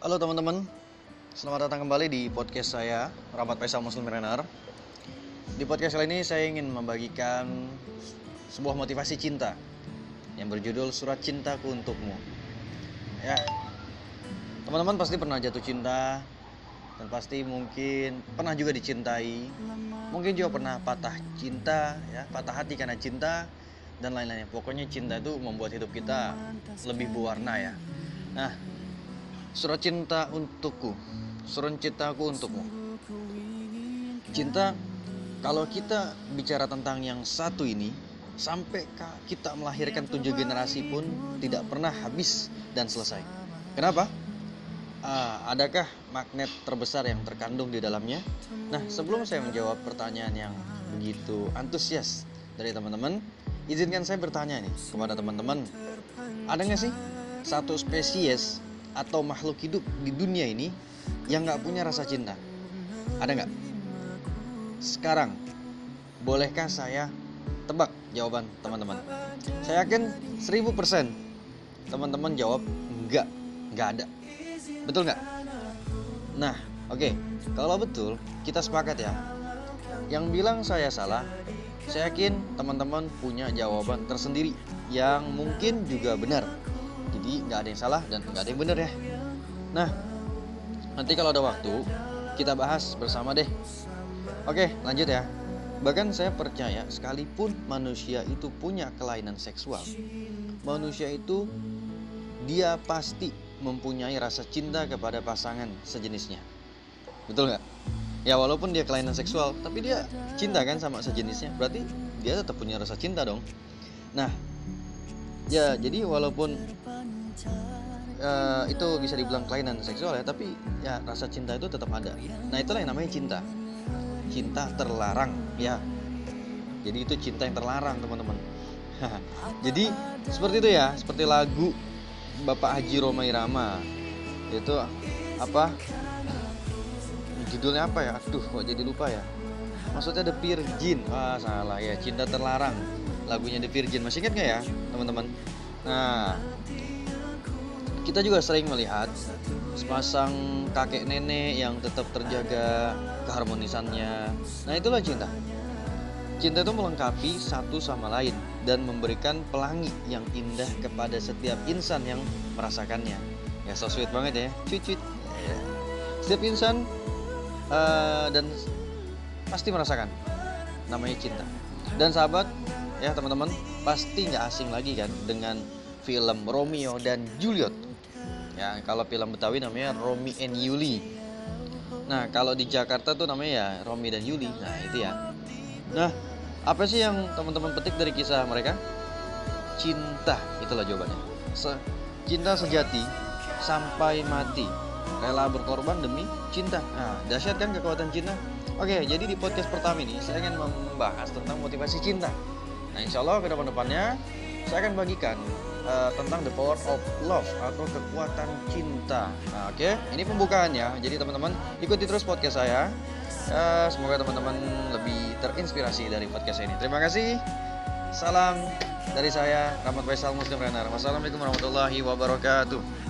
Halo teman-teman, selamat datang kembali di podcast saya, Rahmat Faisal Muslim Trainer. Di podcast kali ini saya ingin membagikan sebuah motivasi cinta yang berjudul Surat Cintaku Untukmu. Ya, teman-teman pasti pernah jatuh cinta dan pasti mungkin pernah juga dicintai, mungkin juga pernah patah cinta, ya patah hati karena cinta dan lain-lainnya. Pokoknya cinta itu membuat hidup kita lebih berwarna ya. Nah, Surat cinta untukku Surat cintaku untukmu Cinta Kalau kita bicara tentang yang satu ini Sampai kita melahirkan tujuh generasi pun Tidak pernah habis dan selesai Kenapa? Uh, adakah magnet terbesar yang terkandung di dalamnya? Nah, sebelum saya menjawab pertanyaan yang begitu antusias dari teman-teman, izinkan saya bertanya nih kepada teman-teman, ada nggak sih satu spesies atau makhluk hidup di dunia ini yang nggak punya rasa cinta? Ada nggak? Sekarang, bolehkah saya tebak jawaban teman-teman? Saya yakin 1000% teman-teman jawab enggak, nggak ada. Betul nggak? Nah, oke. Okay. Kalau betul, kita sepakat ya. Yang bilang saya salah, saya yakin teman-teman punya jawaban tersendiri yang mungkin juga benar jadi nggak ada yang salah dan nggak ada yang benar ya. Nah nanti kalau ada waktu kita bahas bersama deh. Oke lanjut ya. Bahkan saya percaya sekalipun manusia itu punya kelainan seksual manusia itu dia pasti mempunyai rasa cinta kepada pasangan sejenisnya. Betul nggak? Ya walaupun dia kelainan seksual tapi dia cinta kan sama sejenisnya. Berarti dia tetap punya rasa cinta dong. Nah ya jadi walaupun uh, itu bisa dibilang kelainan seksual ya tapi ya rasa cinta itu tetap ada. Nah itulah yang namanya cinta. Cinta terlarang ya. Jadi itu cinta yang terlarang teman-teman. Jadi seperti itu ya seperti lagu Bapak Haji Roma Irama. Itu apa? Judulnya apa ya? Aduh kok jadi lupa ya? Maksudnya The Virgin. Ah salah ya cinta terlarang lagunya The Virgin masih ingat nggak ya teman-teman nah kita juga sering melihat sepasang kakek nenek yang tetap terjaga keharmonisannya. Nah, itulah cinta. Cinta itu melengkapi satu sama lain dan memberikan pelangi yang indah kepada setiap insan yang merasakannya. Ya, so sweet banget ya. Cuit-cuit. Ya. Setiap insan uh, dan pasti merasakan namanya cinta. Dan sahabat, ya teman-teman, pasti nggak asing lagi kan dengan film Romeo dan Juliet. Ya kalau film Betawi namanya Romi and Yuli. Nah kalau di Jakarta tuh namanya ya Romi dan Yuli. Nah itu ya. Nah apa sih yang teman-teman petik dari kisah mereka? Cinta itulah jawabannya. Se cinta sejati sampai mati. Rela berkorban demi cinta. Nah dahsyat kan kekuatan cinta? Oke jadi di podcast pertama ini saya ingin membahas tentang motivasi cinta nah insya Allah ke depan-depannya saya akan bagikan uh, tentang the power of love atau kekuatan cinta. Nah, oke, okay? ini pembukaannya. Jadi teman-teman ikuti terus podcast saya. Uh, semoga teman-teman lebih terinspirasi dari podcast ini. Terima kasih. Salam dari saya Rahmat Faisal Muslim Renner. Wassalamualaikum warahmatullahi wabarakatuh.